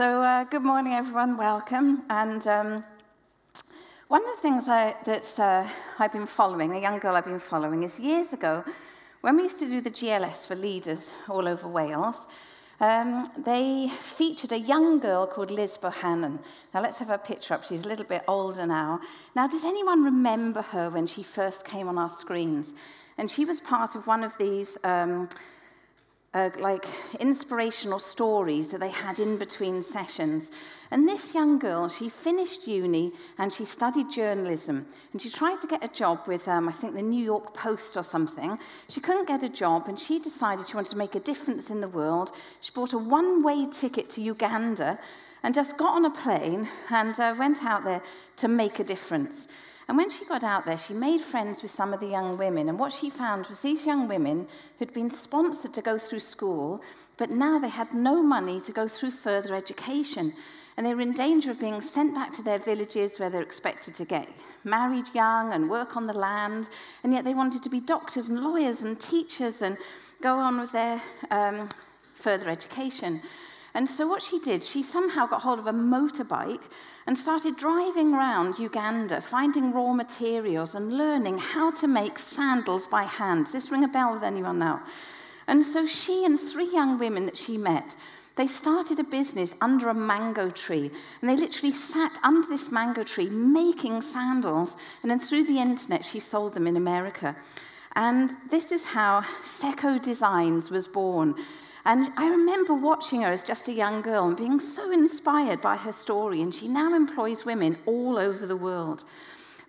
So, uh, good morning, everyone. Welcome. And um, one of the things I, that uh, I've been following, a young girl I've been following, is years ago, when we used to do the GLS for leaders all over Wales, um, they featured a young girl called Liz Bohannon. Now, let's have her picture up. She's a little bit older now. Now, does anyone remember her when she first came on our screens? And she was part of one of these. Um, uh, like inspirational stories that they had in between sessions. And this young girl, she finished uni and she studied journalism. And she tried to get a job with, um, I think, the New York Post or something. She couldn't get a job and she decided she wanted to make a difference in the world. She bought a one-way ticket to Uganda and just got on a plane and uh, went out there to make a difference. And when she got out there, she made friends with some of the young women. And what she found was these young women who'd been sponsored to go through school, but now they had no money to go through further education. And they were in danger of being sent back to their villages where they're expected to get married young and work on the land. And yet they wanted to be doctors and lawyers and teachers and go on with their um, further education. And so what she did, she somehow got hold of a motorbike and started driving around Uganda, finding raw materials and learning how to make sandals by hand. Does this ring a bell with anyone now? And so she and three young women that she met, they started a business under a mango tree. And they literally sat under this mango tree making sandals. And then through the internet, she sold them in America. And this is how Sseko Designs was born. And I remember watching her as just a young girl and being so inspired by her story. And she now employs women all over the world.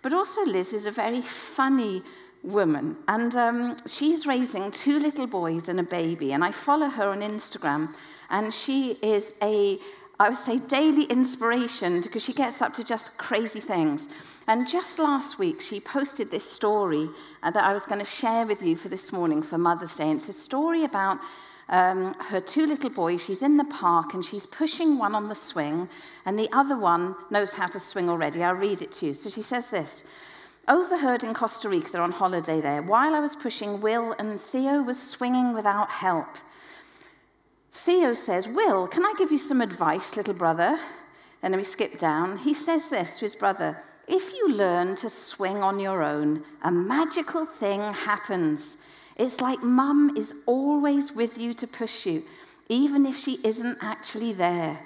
But also, Liz is a very funny woman. And um, she's raising two little boys and a baby. And I follow her on Instagram. And she is a, I would say, daily inspiration because she gets up to just crazy things. And just last week, she posted this story uh, that I was going to share with you for this morning for Mother's Day. And it's a story about um, her two little boys. She's in the park and she's pushing one on the swing, and the other one knows how to swing already. I'll read it to you. So she says this Overheard in Costa Rica, they're on holiday there. While I was pushing, Will and Theo was swinging without help. Theo says, Will, can I give you some advice, little brother? And then we skip down. He says this to his brother If you learn to swing on your own, a magical thing happens. It's like mum is always with you to push you, even if she isn't actually there.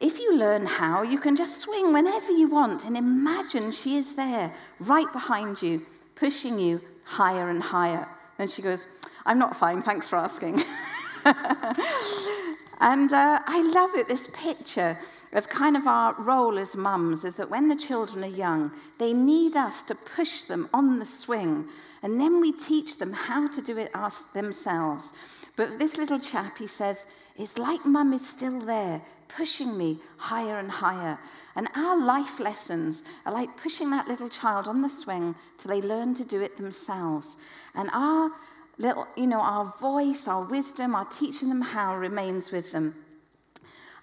If you learn how, you can just swing whenever you want and imagine she is there, right behind you, pushing you higher and higher. And she goes, I'm not fine, thanks for asking. and uh, I love it, this picture of kind of our role as mums is that when the children are young, they need us to push them on the swing and then we teach them how to do it us, themselves. But this little chap, he says, it's like mum is still there, pushing me higher and higher. And our life lessons are like pushing that little child on the swing till they learn to do it themselves. And our little, you know, our voice, our wisdom, our teaching them how remains with them.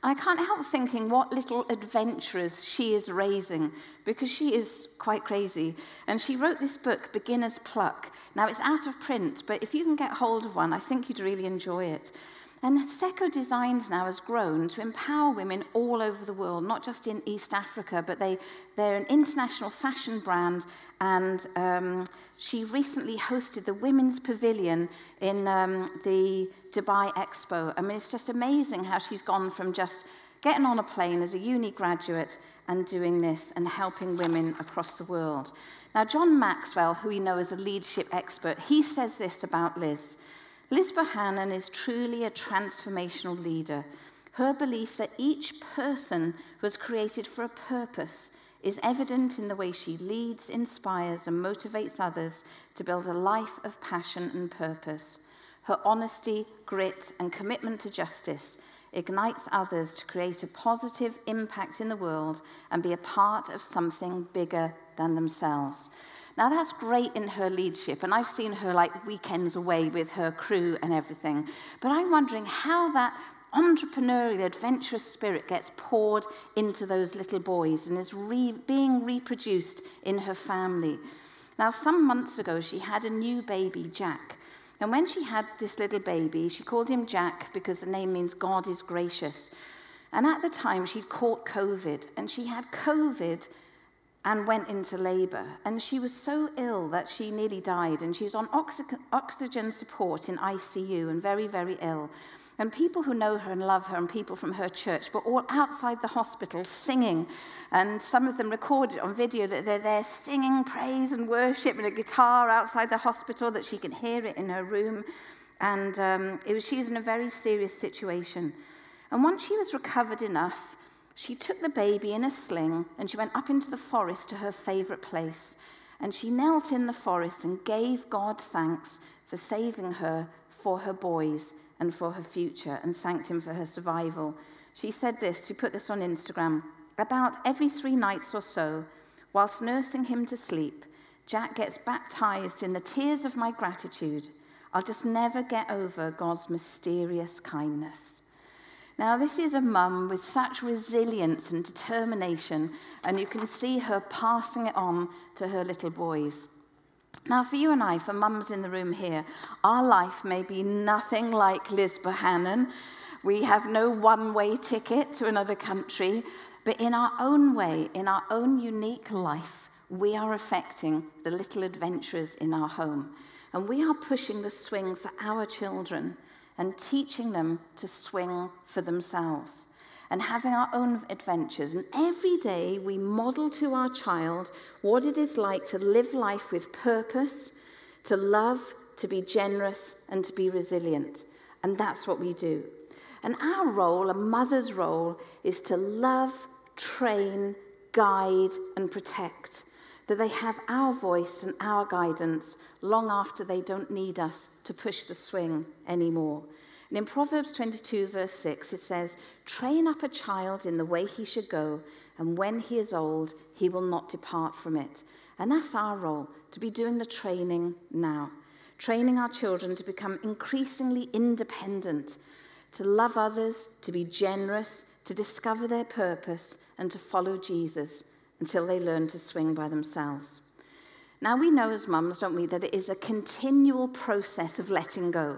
And I can't help thinking what little adventurers she is raising because she is quite crazy. And she wrote this book, Beginner's Pluck. Now, it's out of print, but if you can get hold of one, I think you'd really enjoy it. And Sseko Designs now has grown to empower women all over the world, not just in East Africa, but they, they're an international fashion brand. And um, she recently hosted the Women's Pavilion in um, the Dubai Expo. I mean, it's just amazing how she's gone from just getting on a plane as a uni graduate and doing this and helping women across the world. Now, John Maxwell, who we know as a leadership expert, he says this about Liz. Liz Bohannon is truly a transformational leader. Her belief that each person was created for a purpose is evident in the way she leads, inspires, and motivates others to build a life of passion and purpose. Her honesty, grit, and commitment to justice ignites others to create a positive impact in the world and be a part of something bigger than themselves. Now, that's great in her leadership, and I've seen her like weekends away with her crew and everything. But I'm wondering how that entrepreneurial, adventurous spirit gets poured into those little boys and is re- being reproduced in her family. Now, some months ago, she had a new baby, Jack. And when she had this little baby, she called him Jack because the name means God is gracious. And at the time, she'd caught COVID, and she had COVID and went into labor. And she was so ill that she nearly died, and she was on oxy- oxygen support in ICU and very, very ill. And people who know her and love her, and people from her church, were all outside the hospital singing. And some of them recorded on video that they're there singing praise and worship with a guitar outside the hospital, that she can hear it in her room. And um, it was, she was in a very serious situation. And once she was recovered enough, she took the baby in a sling and she went up into the forest to her favorite place. And she knelt in the forest and gave God thanks for saving her for her boys and for her future and thanked him for her survival. She said this, she put this on Instagram. About every three nights or so, whilst nursing him to sleep, Jack gets baptized in the tears of my gratitude. I'll just never get over God's mysterious kindness. Now, this is a mum with such resilience and determination, and you can see her passing it on to her little boys. Now, for you and I, for mums in the room here, our life may be nothing like Liz Bohannon. We have no one way ticket to another country, but in our own way, in our own unique life, we are affecting the little adventurers in our home. And we are pushing the swing for our children and teaching them to swing for themselves and having our own adventures. And every day we model to our child what it is like to live life with purpose, to love, to be generous, and to be resilient. And that's what we do. And our role, a mother's role, is to love, train, guide, and protect. That they have our voice and our guidance long after they don't need us to push the swing anymore. And in Proverbs 22, verse 6, it says, Train up a child in the way he should go, and when he is old, he will not depart from it. And that's our role, to be doing the training now. Training our children to become increasingly independent, to love others, to be generous, to discover their purpose, and to follow Jesus until they learn to swing by themselves. Now, we know as mums, don't we, that it is a continual process of letting go.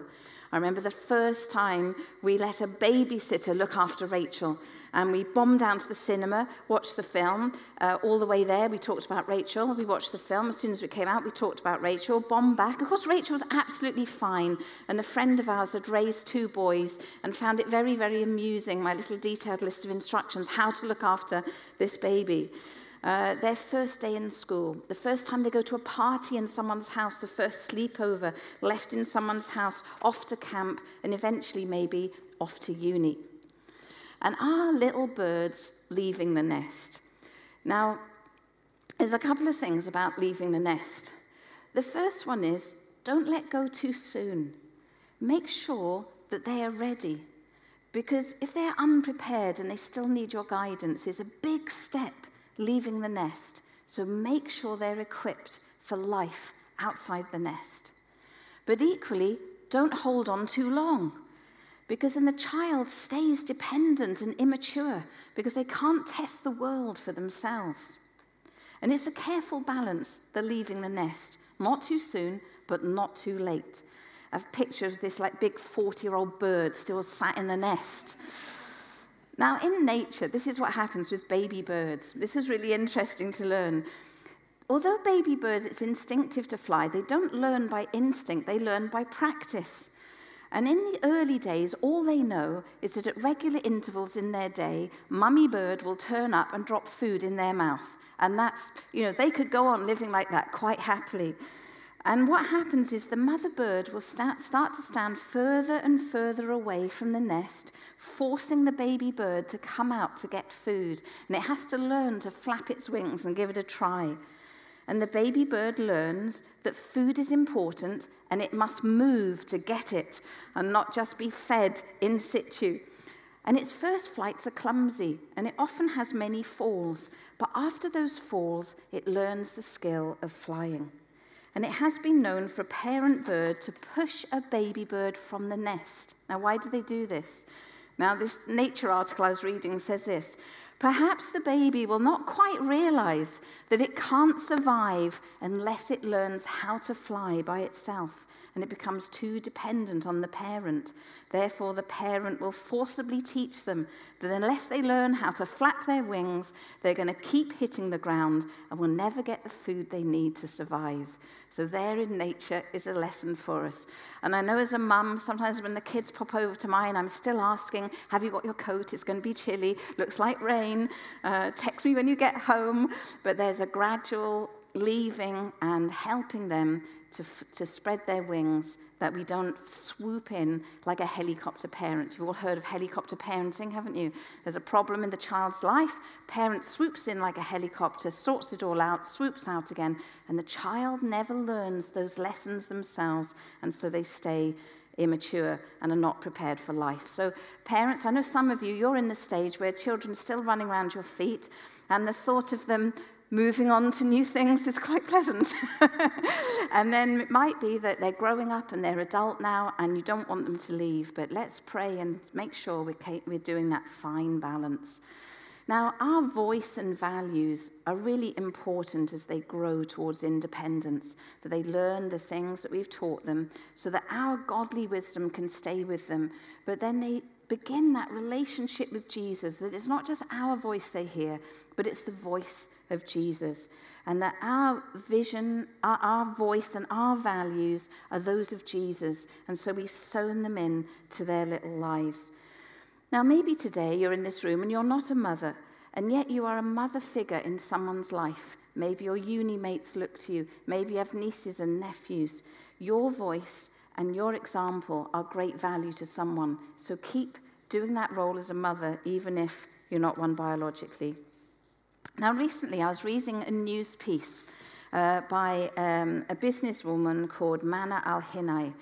I remember the first time we let a babysitter look after Rachel. And we bombed down to the cinema, watched the film. Uh, all the way there, we talked about Rachel. We watched the film. As soon as we came out, we talked about Rachel. Bombed back. Of course, Rachel was absolutely fine. And a friend of ours had raised two boys and found it very, very amusing, my little detailed list of instructions, how to look after this baby. Uh, their first day in school, the first time they go to a party in someone's house, the first sleepover, left in someone's house, off to camp, and eventually maybe off to uni. And our little birds leaving the nest. Now, there's a couple of things about leaving the nest. The first one is don't let go too soon. Make sure that they are ready. Because if they're unprepared and they still need your guidance, it's a big step leaving the nest. So make sure they're equipped for life outside the nest. But equally, don't hold on too long because then the child stays dependent and immature because they can't test the world for themselves. And it's a careful balance, the leaving the nest. Not too soon, but not too late. I've pictures of this like big 40 year old bird still sat in the nest. Now, in nature, this is what happens with baby birds. This is really interesting to learn. Although baby birds, it's instinctive to fly, they don't learn by instinct, they learn by practice. And in the early days, all they know is that at regular intervals in their day, mummy bird will turn up and drop food in their mouth. And that's, you know, they could go on living like that quite happily. And what happens is the mother bird will start, start to stand further and further away from the nest forcing the baby bird to come out to get food. And it has to learn to flap its wings and give it a try. And the baby bird learns that food is important and it must move to get it and not just be fed in situ. And its first flights are clumsy and it often has many falls. But after those falls, it learns the skill of flying. And it has been known for a parent bird to push a baby bird from the nest. Now, why do they do this? Now, this Nature article I was reading says this Perhaps the baby will not quite realize that it can't survive unless it learns how to fly by itself and it becomes too dependent on the parent. Therefore, the parent will forcibly teach them that unless they learn how to flap their wings, they're going to keep hitting the ground and will never get the food they need to survive. So, there in nature is a lesson for us. And I know as a mum, sometimes when the kids pop over to mine, I'm still asking, Have you got your coat? It's going to be chilly. Looks like rain. Uh, text me when you get home. But there's a gradual leaving and helping them to, to spread their wings, that we don't swoop in like a helicopter parent. You've all heard of helicopter parenting, haven't you? There's a problem in the child's life, parent swoops in like a helicopter, sorts it all out, swoops out again, and the child never learns those lessons themselves, and so they stay immature and are not prepared for life. So, parents, I know some of you, you're in the stage where children are still running around your feet, and the thought of them moving on to new things is quite pleasant. and then it might be that they're growing up and they're adult now and you don't want them to leave, but let's pray and make sure we're, doing that fine balance. Now, our voice and values are really important as they grow towards independence, that they learn the things that we've taught them so that our godly wisdom can stay with them, but then they begin that relationship with Jesus, that it's not just our voice they hear, but it's the voice of Jesus. And that our vision, our, our, voice, and our values are those of Jesus. And so we've sown them in to their little lives. Now, maybe today you're in this room and you're not a mother, and yet you are a mother figure in someone's life. Maybe your uni mates look to you. Maybe you have nieces and nephews. Your voice and your example are great value to someone. So keep doing that role as a mother, even if you're not one biologically. Now, recently I was reading a news piece uh, by um, a businesswoman called Mana Al Hinai.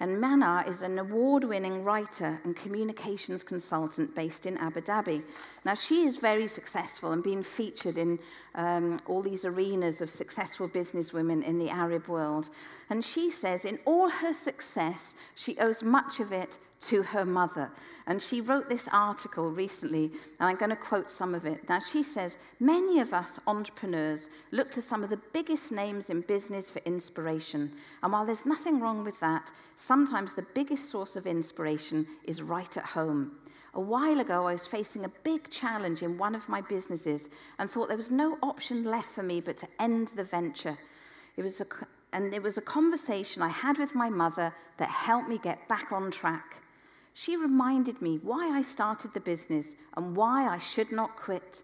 And Mana is an award winning writer and communications consultant based in Abu Dhabi. Now, she is very successful and being featured in um, all these arenas of successful businesswomen in the Arab world. And she says, in all her success, she owes much of it to her mother. And she wrote this article recently, and I'm going to quote some of it. Now, she says, Many of us entrepreneurs look to some of the biggest names in business for inspiration. And while there's nothing wrong with that, sometimes the biggest source of inspiration is right at home. A while ago, I was facing a big challenge in one of my businesses and thought there was no option left for me but to end the venture. It was a, and it was a conversation I had with my mother that helped me get back on track. She reminded me why I started the business and why I should not quit.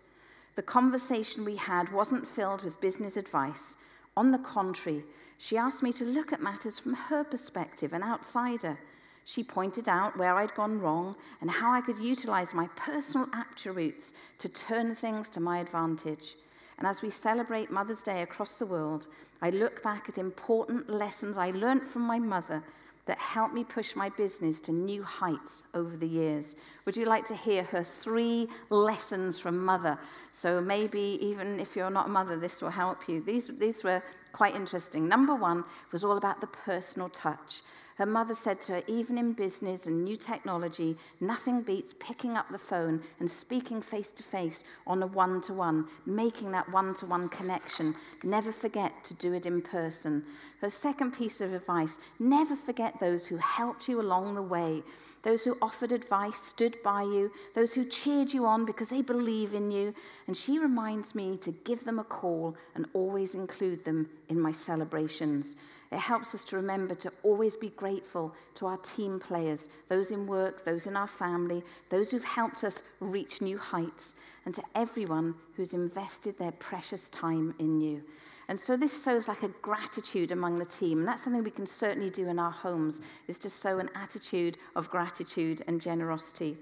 The conversation we had wasn't filled with business advice. On the contrary, she asked me to look at matters from her perspective, an outsider. She pointed out where I'd gone wrong and how I could utilize my personal attributes to turn things to my advantage. And as we celebrate Mother's Day across the world, I look back at important lessons I learned from my mother that helped me push my business to new heights over the years. Would you like to hear her three lessons from mother? So maybe even if you're not a mother, this will help you. These, these were quite interesting. Number one was all about the personal touch. Her mother said to her, even in business and new technology, nothing beats picking up the phone and speaking face to face on a one to one, making that one to one connection. Never forget to do it in person. Her second piece of advice never forget those who helped you along the way, those who offered advice, stood by you, those who cheered you on because they believe in you. And she reminds me to give them a call and always include them in my celebrations. It helps us to remember to always be grateful to our team players, those in work, those in our family, those who've helped us reach new heights, and to everyone who's invested their precious time in you. And so this sows like a gratitude among the team. And that's something we can certainly do in our homes, is to sow an attitude of gratitude and generosity.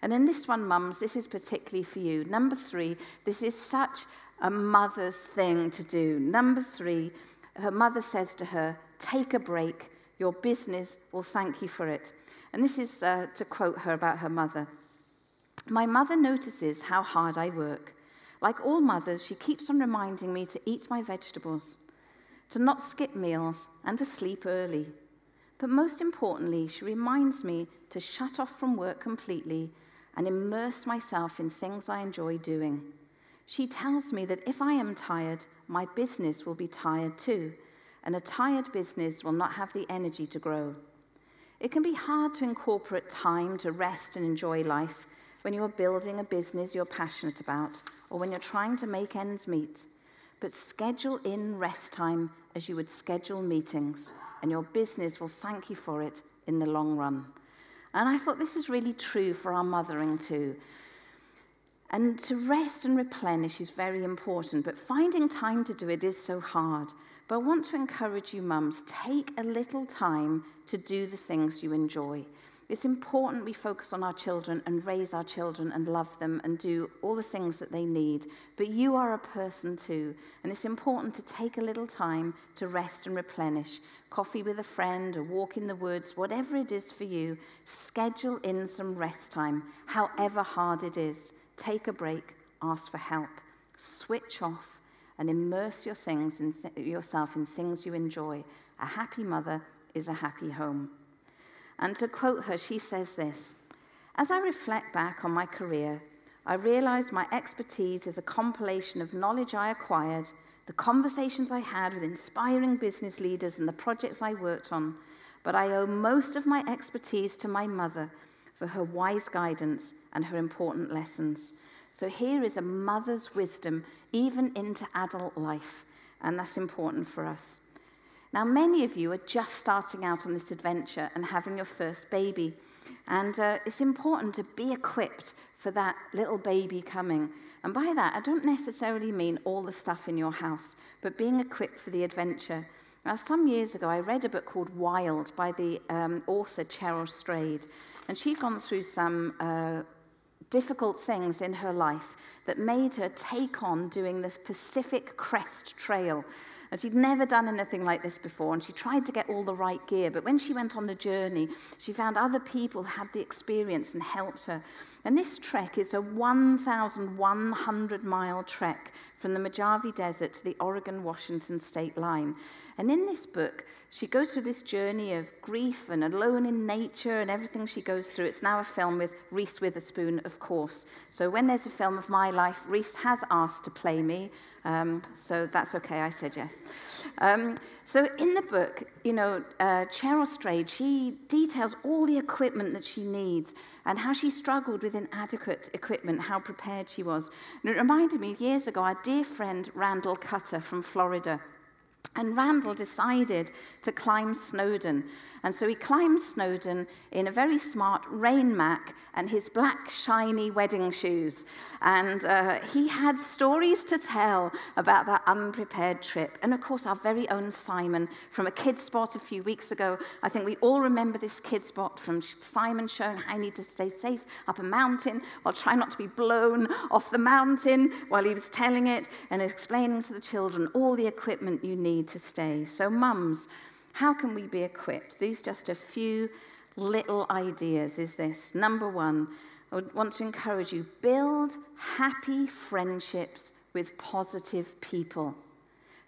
And then this one, mums, this is particularly for you. Number three, this is such a mother's thing to do. Number three, her mother says to her, Take a break. Your business will thank you for it. And this is uh, to quote her about her mother. My mother notices how hard I work. Like all mothers, she keeps on reminding me to eat my vegetables, to not skip meals, and to sleep early. But most importantly, she reminds me to shut off from work completely and immerse myself in things I enjoy doing. She tells me that if I am tired, my business will be tired too, and a tired business will not have the energy to grow. It can be hard to incorporate time to rest and enjoy life when you are building a business you're passionate about or when you're trying to make ends meet. But schedule in rest time as you would schedule meetings, and your business will thank you for it in the long run. And I thought this is really true for our mothering too. And to rest and replenish is very important, but finding time to do it is so hard. But I want to encourage you, mums, take a little time to do the things you enjoy. It's important we focus on our children and raise our children and love them and do all the things that they need. But you are a person too, and it's important to take a little time to rest and replenish. Coffee with a friend, a walk in the woods, whatever it is for you, schedule in some rest time, however hard it is. Take a break, ask for help, switch off, and immerse your things in th- yourself in things you enjoy. A happy mother is a happy home. And to quote her, she says this As I reflect back on my career, I realize my expertise is a compilation of knowledge I acquired, the conversations I had with inspiring business leaders, and the projects I worked on. But I owe most of my expertise to my mother for her wise guidance and her important lessons. So here is a mother's wisdom, even into adult life, and that's important for us. Now, many of you are just starting out on this adventure and having your first baby. And uh, it's important to be equipped for that little baby coming. And by that, I don't necessarily mean all the stuff in your house, but being equipped for the adventure. Now, some years ago, I read a book called Wild by the um, author Cheryl Strayed. And she'd gone through some uh, difficult things in her life that made her take on doing this Pacific Crest Trail. And she'd never done anything like this before, and she tried to get all the right gear. But when she went on the journey, she found other people had the experience and helped her. And this trek is a 1,100 mile trek from the Mojave Desert to the Oregon Washington state line. And in this book, she goes through this journey of grief and alone in nature and everything she goes through. It's now a film with Reese Witherspoon, of course. So when there's a film of my life, Reese has asked to play me. Um, so that's okay, I said yes. Um, so in the book, you know, uh, Cheryl Strayed, she details all the equipment that she needs and how she struggled with inadequate equipment, how prepared she was. And it reminded me years ago, our dear friend Randall Cutter from Florida. And Randall decided to climb Snowdon. And so he climbed Snowdon in a very smart rain mac and his black, shiny wedding shoes. And uh, he had stories to tell about that unprepared trip. And of course, our very own Simon from a kid spot a few weeks ago. I think we all remember this kid spot from Simon showing how he needed to stay safe up a mountain while trying not to be blown off the mountain while he was telling it and explaining to the children all the equipment you need to stay. So, mums, how can we be equipped? These just a few little ideas is this. Number one, I would want to encourage you build happy friendships with positive people.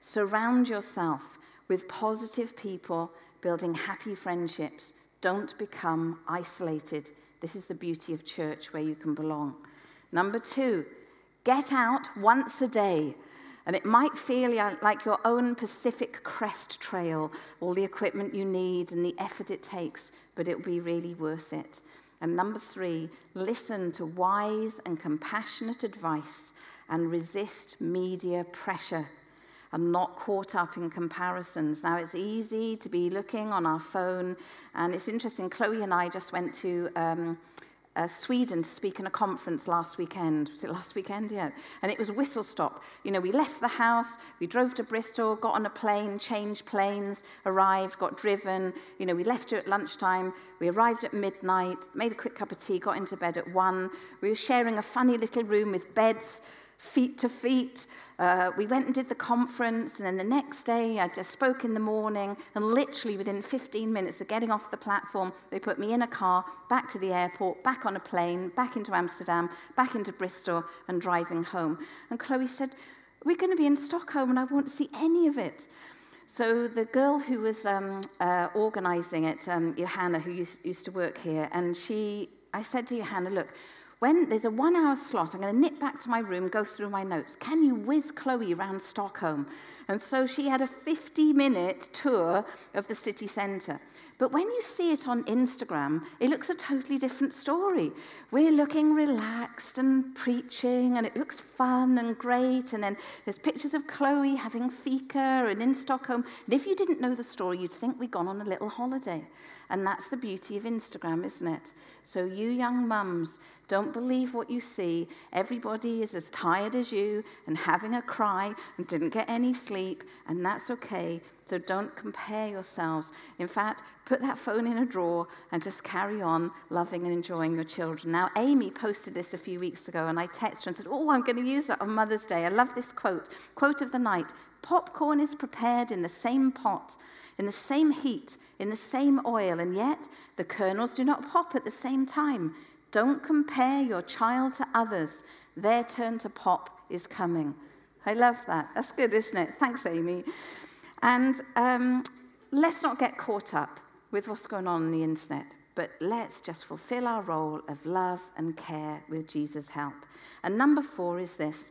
Surround yourself with positive people, building happy friendships. Don't become isolated. This is the beauty of church where you can belong. Number two, get out once a day. And it might feel like your own Pacific Crest Trail, all the equipment you need and the effort it takes, but it will be really worth it. And number three, listen to wise and compassionate advice and resist media pressure and not caught up in comparisons. Now, it's easy to be looking on our phone, and it's interesting. Chloe and I just went to um, uh, Sweden to speak in a conference last weekend. Was it last weekend? Yeah. And it was whistle stop. You know, we left the house, we drove to Bristol, got on a plane, changed planes, arrived, got driven. You know, we left at lunchtime, we arrived at midnight, made a quick cup of tea, got into bed at one. We were sharing a funny little room with beds feet to feet. Uh, we went and did the conference, and then the next day I just spoke in the morning, and literally within 15 minutes of getting off the platform, they put me in a car, back to the airport, back on a plane, back into Amsterdam, back into Bristol, and driving home. And Chloe said, We're going to be in Stockholm, and I won't see any of it. So the girl who was um, uh, organizing it, um, Johanna, who used, used to work here, and she, I said to Johanna, look, when there's a one hour slot, I'm going to nip back to my room, go through my notes. Can you whiz Chloe around Stockholm? And so she had a 50 minute tour of the city centre. But when you see it on Instagram, it looks a totally different story. We're looking relaxed and preaching, and it looks fun and great. And then there's pictures of Chloe having fika and in Stockholm. And if you didn't know the story, you'd think we'd gone on a little holiday. And that's the beauty of Instagram, isn't it? So, you young mums, don't believe what you see. Everybody is as tired as you and having a cry and didn't get any sleep, and that's okay. So, don't compare yourselves. In fact, put that phone in a drawer and just carry on loving and enjoying your children. Now, Amy posted this a few weeks ago, and I texted her and said, Oh, I'm going to use that on Mother's Day. I love this quote. Quote of the night Popcorn is prepared in the same pot, in the same heat in the same oil, and yet the kernels do not pop at the same time. Don't compare your child to others. Their turn to pop is coming. I love that. That's good, isn't it? Thanks, Amy. And um, let's not get caught up with what's going on on the internet, but let's just fulfill our role of love and care with Jesus' help. And number four is this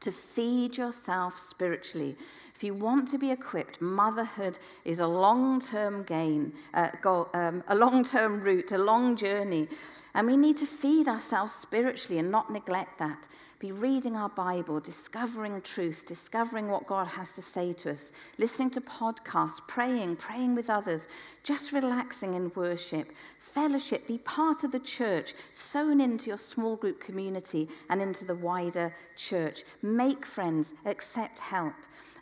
to feed yourself spiritually. If you want to be equipped, motherhood is a long term gain, uh, um, a long term route, a long journey. And we need to feed ourselves spiritually and not neglect that. Be reading our Bible, discovering truth, discovering what God has to say to us, listening to podcasts, praying, praying with others, just relaxing in worship, fellowship, be part of the church, sown into your small group community and into the wider church. Make friends, accept help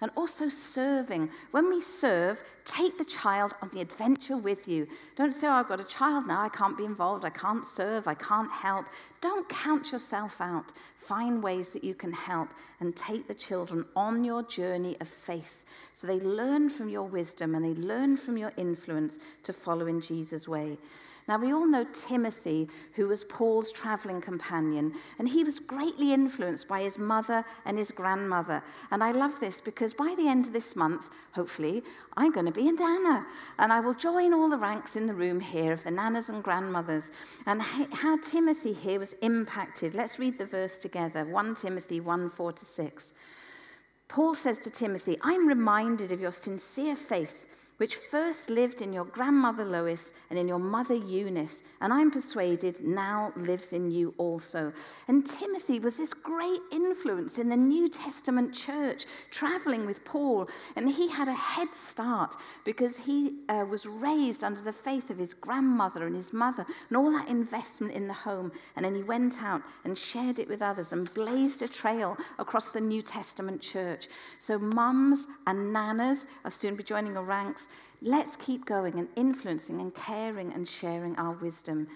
and also serving. When we serve, take the child on the adventure with you. Don't say, oh, I've got a child now, I can't be involved, I can't serve, I can't help. Don't count yourself out. Find ways that you can help and take the children on your journey of faith so they learn from your wisdom and they learn from your influence to follow in Jesus' way. Now, we all know Timothy, who was Paul's traveling companion, and he was greatly influenced by his mother and his grandmother. And I love this because by the end of this month, hopefully, I'm going to be a nana, and I will join all the ranks in the room here of the nanas and grandmothers, and how Timothy here was impacted. Let's read the verse together 1 Timothy 1 4 to 6. Paul says to Timothy, I'm reminded of your sincere faith which first lived in your grandmother Lois and in your mother Eunice, and I'm persuaded now lives in you also. And Timothy was this great influence in the New Testament church, traveling with Paul, and he had a head start because he uh, was raised under the faith of his grandmother and his mother, and all that investment in the home. And then he went out and shared it with others and blazed a trail across the New Testament church. So, mums and nanas are soon be joining the ranks. Let's keep going and influencing and caring and sharing our wisdom.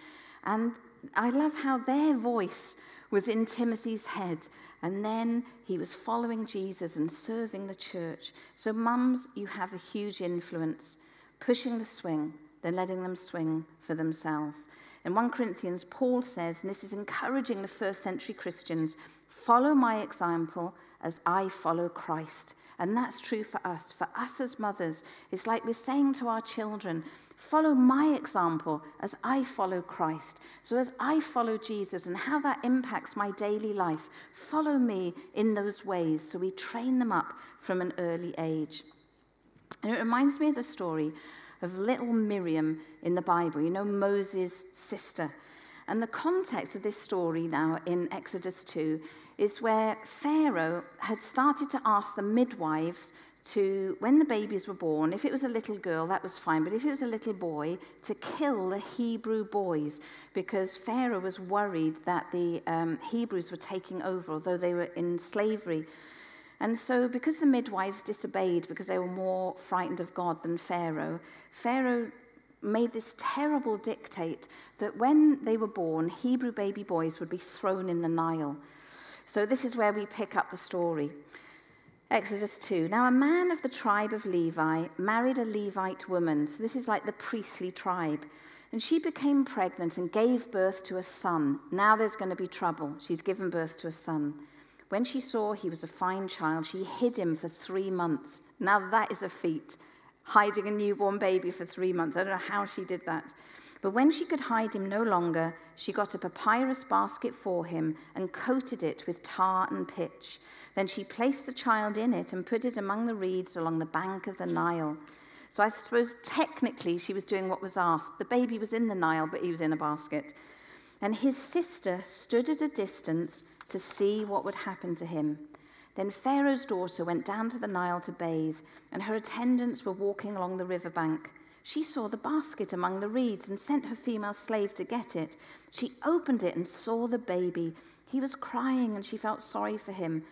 And I love how their voice was in Timothy's head. And then he was following Jesus and serving the church. So, mums, you have a huge influence, pushing the swing, then letting them swing for themselves. In 1 Corinthians, Paul says, and this is encouraging the first century Christians follow my example as I follow Christ. And that's true for us. For us as mothers, it's like we're saying to our children, follow my example as I follow Christ. So as I follow Jesus and how that impacts my daily life, follow me in those ways. So we train them up from an early age. And it reminds me of the story of little Miriam in the Bible, you know, Moses' sister. And the context of this story now in Exodus 2 is where Pharaoh had started to ask the midwives to, when the babies were born, if it was a little girl, that was fine, but if it was a little boy, to kill the Hebrew boys because Pharaoh was worried that the um, Hebrews were taking over, although they were in slavery. And so, because the midwives disobeyed, because they were more frightened of God than Pharaoh, Pharaoh made this terrible dictate that when they were born, Hebrew baby boys would be thrown in the Nile. So this is where we pick up the story. Exodus 2. Now, a man of the tribe of Levi married a Levite woman. So this is like the priestly tribe. And she became pregnant and gave birth to a son. Now there's going to be trouble. She's given birth to a son. When she saw he was a fine child, she hid him for three months. Now that is a feat, hiding a newborn baby for three months. I don't know how she did that. But when she could hide him no longer, she got a papyrus basket for him and coated it with tar and pitch. Then she placed the child in it and put it among the reeds along the bank of the Nile. So I suppose technically she was doing what was asked. The baby was in the Nile, but he was in a basket. And his sister stood at a distance to see what would happen to him. Then Pharaoh's daughter went down to the Nile to bathe, and her attendants were walking along the river bank. She saw the basket among the reeds and sent her female slave to get it. She opened it and saw the baby. He was crying and she felt sorry for him.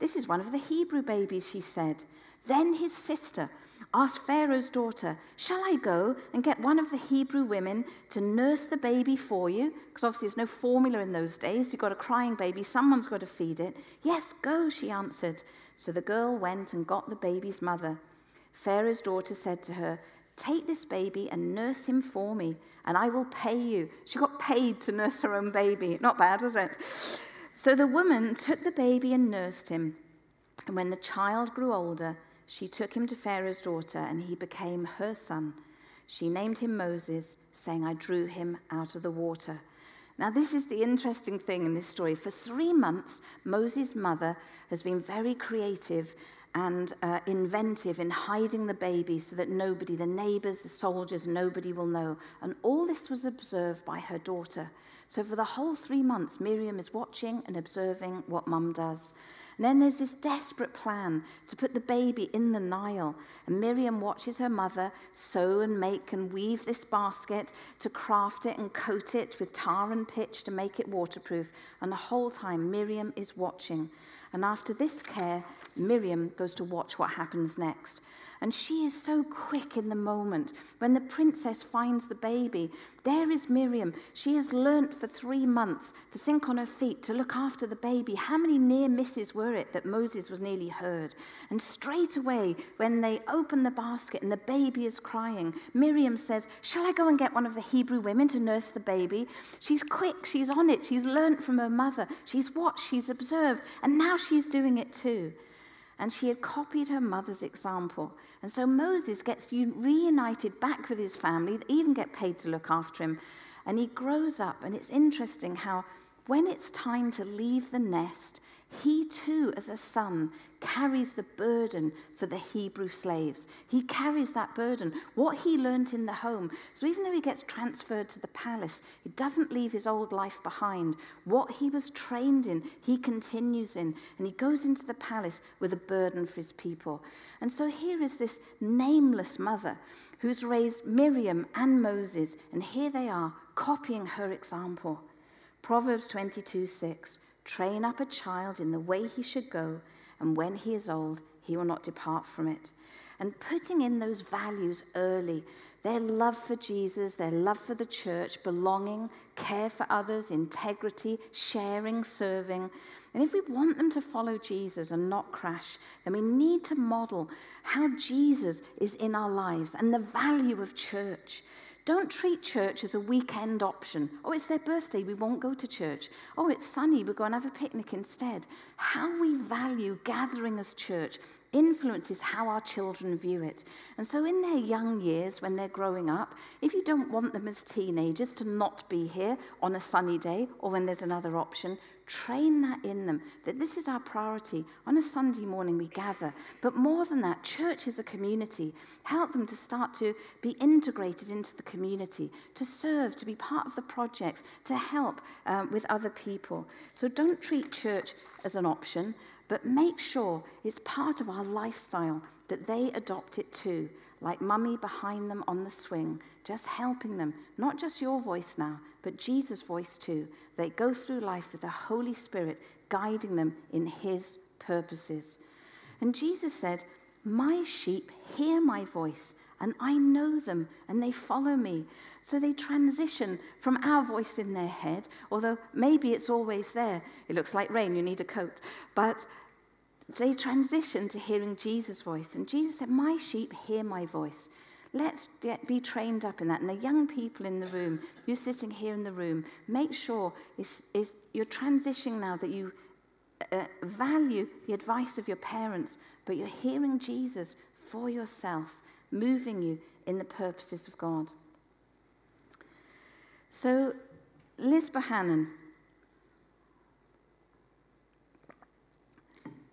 This is one of the Hebrew babies, she said. Then his sister asked Pharaoh's daughter, Shall I go and get one of the Hebrew women to nurse the baby for you? Because obviously there's no formula in those days. You've got a crying baby, someone's got to feed it. Yes, go, she answered. So the girl went and got the baby's mother. Pharaoh's daughter said to her, Take this baby and nurse him for me, and I will pay you. She got paid to nurse her own baby. Not bad, is it? So the woman took the baby and nursed him. And when the child grew older, she took him to Pharaoh's daughter, and he became her son. She named him Moses, saying, I drew him out of the water. Now, this is the interesting thing in this story. For three months, Moses' mother has been very creative and uh, inventive in hiding the baby so that nobody, the neighbors, the soldiers, nobody will know. And all this was observed by her daughter. So for the whole three months, Miriam is watching and observing what mum does. And then there's this desperate plan to put the baby in the Nile. And Miriam watches her mother sew and make and weave this basket to craft it and coat it with tar and pitch to make it waterproof. And the whole time, Miriam is watching. And after this care, Miriam goes to watch what happens next. And she is so quick in the moment. When the princess finds the baby, there is Miriam. She has learnt for three months to think on her feet, to look after the baby. How many near misses were it that Moses was nearly heard? And straight away, when they open the basket and the baby is crying, Miriam says, Shall I go and get one of the Hebrew women to nurse the baby? She's quick, she's on it, she's learnt from her mother, she's watched, she's observed, and now she's doing it too and she had copied her mother's example. And so Moses gets reunited back with his family, they even get paid to look after him, and he grows up. And it's interesting how, when it's time to leave the nest, he too, as a son, carries the burden for the Hebrew slaves. He carries that burden, what he learnt in the home. So even though he gets transferred to the palace, he doesn't leave his old life behind. What he was trained in, he continues in. And he goes into the palace with a burden for his people. And so here is this nameless mother who's raised Miriam and Moses. And here they are, copying her example. Proverbs 22 6. Train up a child in the way he should go, and when he is old, he will not depart from it. And putting in those values early, their love for Jesus, their love for the church, belonging, care for others, integrity, sharing, serving. And if we want them to follow Jesus and not crash, then we need to model how Jesus is in our lives and the value of church. Don't treat church as a weekend option. Oh, it's their birthday, we won't go to church. Oh, it's sunny, we'll go and have a picnic instead. How we value gathering as church influences how our children view it. And so, in their young years, when they're growing up, if you don't want them as teenagers to not be here on a sunny day or when there's another option, Train that in them that this is our priority. On a Sunday morning, we gather. But more than that, church is a community. Help them to start to be integrated into the community, to serve, to be part of the project, to help um, with other people. So don't treat church as an option, but make sure it's part of our lifestyle that they adopt it too, like mummy behind them on the swing, just helping them, not just your voice now, but Jesus' voice too. They go through life with the Holy Spirit guiding them in His purposes. And Jesus said, My sheep hear my voice, and I know them, and they follow me. So they transition from our voice in their head, although maybe it's always there. It looks like rain, you need a coat. But they transition to hearing Jesus' voice. And Jesus said, My sheep hear my voice. Let's get, be trained up in that. And the young people in the room, you're sitting here in the room, make sure it's, it's, you're transitioning now that you uh, value the advice of your parents, but you're hearing Jesus for yourself, moving you in the purposes of God. So, Liz Bohannon.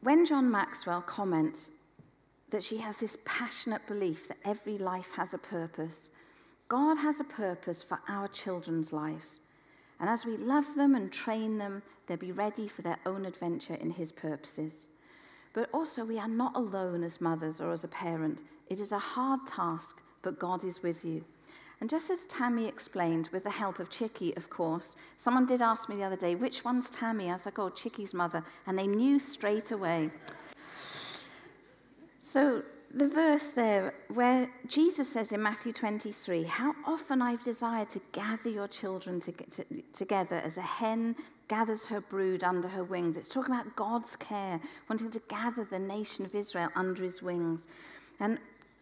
When John Maxwell comments that she has this passionate belief that every life has a purpose, God has a purpose for our children's lives. And as we love them and train them, they'll be ready for their own adventure in His purposes. But also, we are not alone as mothers or as a parent. It is a hard task, but God is with you. And just as Tammy explained, with the help of Chicky, of course, someone did ask me the other day, which one's Tammy? I was like, oh, Chicky's mother. And they knew straight away. So the verse there where Jesus says in Matthew 23, How often I've desired to gather your children to, to, together as a hen gathers her brood under her wings. It's talking about God's care, wanting to gather the nation of Israel under his wings. And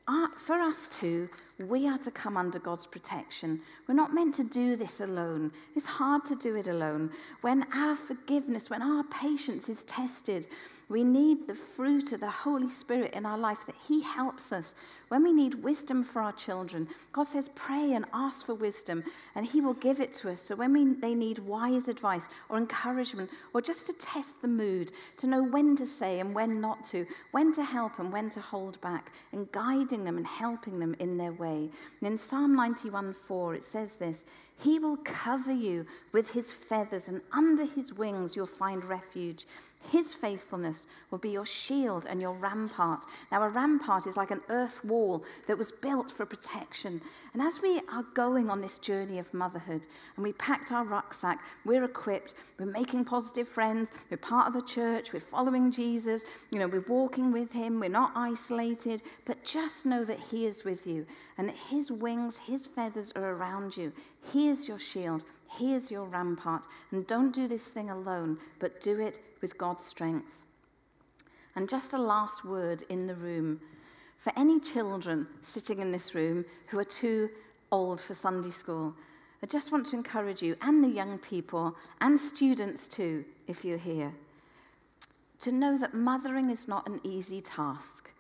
our, for us too, we are to come under God's protection. We're not meant to do this alone. It's hard to do it alone. When our forgiveness, when our patience is tested, we need the fruit of the Holy Spirit in our life that He helps us. When we need wisdom for our children, God says, pray and ask for wisdom, and He will give it to us. So when we, they need wise advice or encouragement, or just to test the mood, to know when to say and when not to, when to help and when to hold back, and guiding them and helping them in their way. And in Psalm 91 4, it says this He will cover you with His feathers, and under His wings you'll find refuge. His faithfulness will be your shield and your rampart. Now, a rampart is like an earth wall that was built for protection. And as we are going on this journey of motherhood and we packed our rucksack, we're equipped, we're making positive friends, we're part of the church, we're following Jesus, you know, we're walking with him, we're not isolated, but just know that he is with you and that his wings, his feathers are around you. He is your shield. He is your rampart. And don't do this thing alone, but do it with God's strength. And just a last word in the room. For any children sitting in this room who are too old for Sunday school, I just want to encourage you, and the young people, and students too, if you're here, to know that mothering is not an easy task.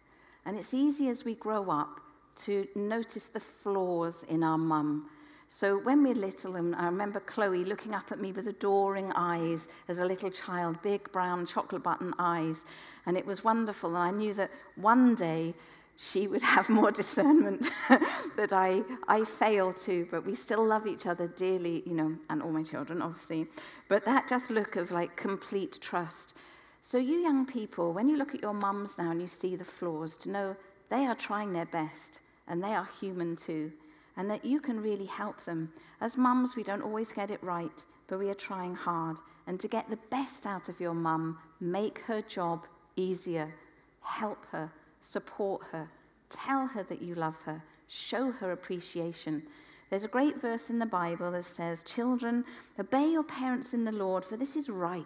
And it's easy as we grow up to notice the flaws in our mum so when we were little, and I remember Chloe looking up at me with adoring eyes as a little child, big brown chocolate button eyes, and it was wonderful. And I knew that one day she would have more discernment that I, I failed to, but we still love each other dearly, you know, and all my children, obviously. But that just look of like complete trust. So, you young people, when you look at your mums now and you see the flaws, to know they are trying their best and they are human too and that you can really help them. As mums, we don't always get it right, but we are trying hard. And to get the best out of your mum, make her job easier, help her, support her, tell her that you love her, show her appreciation. There's a great verse in the Bible that says, Children, obey your parents in the Lord, for this is right.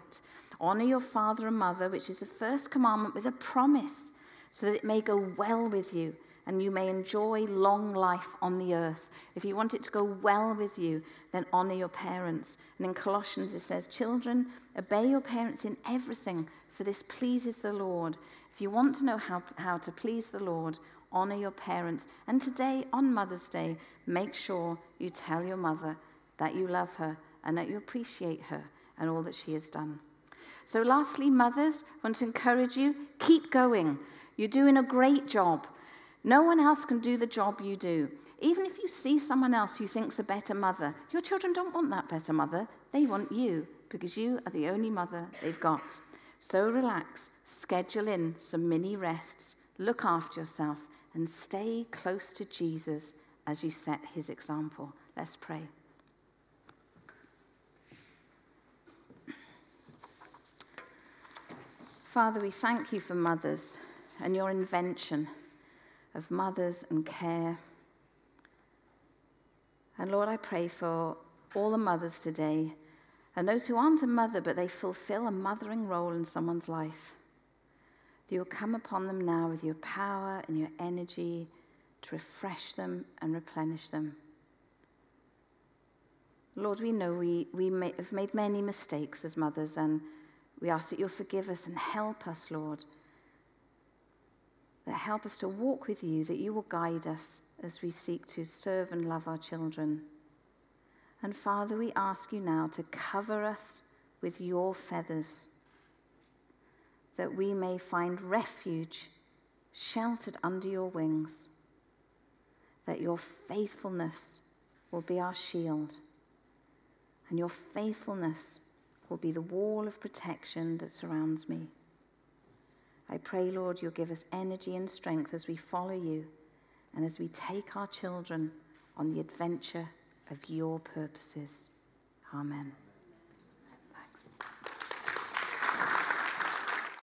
Honor your father and mother, which is the first commandment with a promise, so that it may go well with you and you may enjoy long life on the earth. If you want it to go well with you, then honor your parents. And in Colossians it says, Children, obey your parents in everything, for this pleases the Lord. If you want to know how, how to please the Lord, honor your parents. And today, on Mother's Day, make sure you tell your mother that you love her and that you appreciate her and all that she has done. So, lastly, mothers, I want to encourage you keep going. You're doing a great job. No one else can do the job you do. Even if you see someone else who thinks a better mother, your children don't want that better mother. They want you because you are the only mother they've got. So relax, schedule in some mini rests, look after yourself, and stay close to Jesus as you set his example. Let's pray. Father, we thank you for mothers and your invention of mothers and care. And Lord, I pray for all the mothers today and those who aren't a mother but they fulfill a mothering role in someone's life. That you'll come upon them now with your power and your energy to refresh them and replenish them. Lord, we know we, we may, have made many mistakes as mothers, and we ask that you'll forgive us and help us, Lord that help us to walk with you, that you will guide us as we seek to serve and love our children. And Father, we ask you now to cover us with your feathers, that we may find refuge sheltered under your wings, that your faithfulness will be our shield, and your faithfulness will be the wall of protection that surrounds me. I pray, Lord, you'll give us energy and strength as we follow you and as we take our children on the adventure of your purposes. Amen.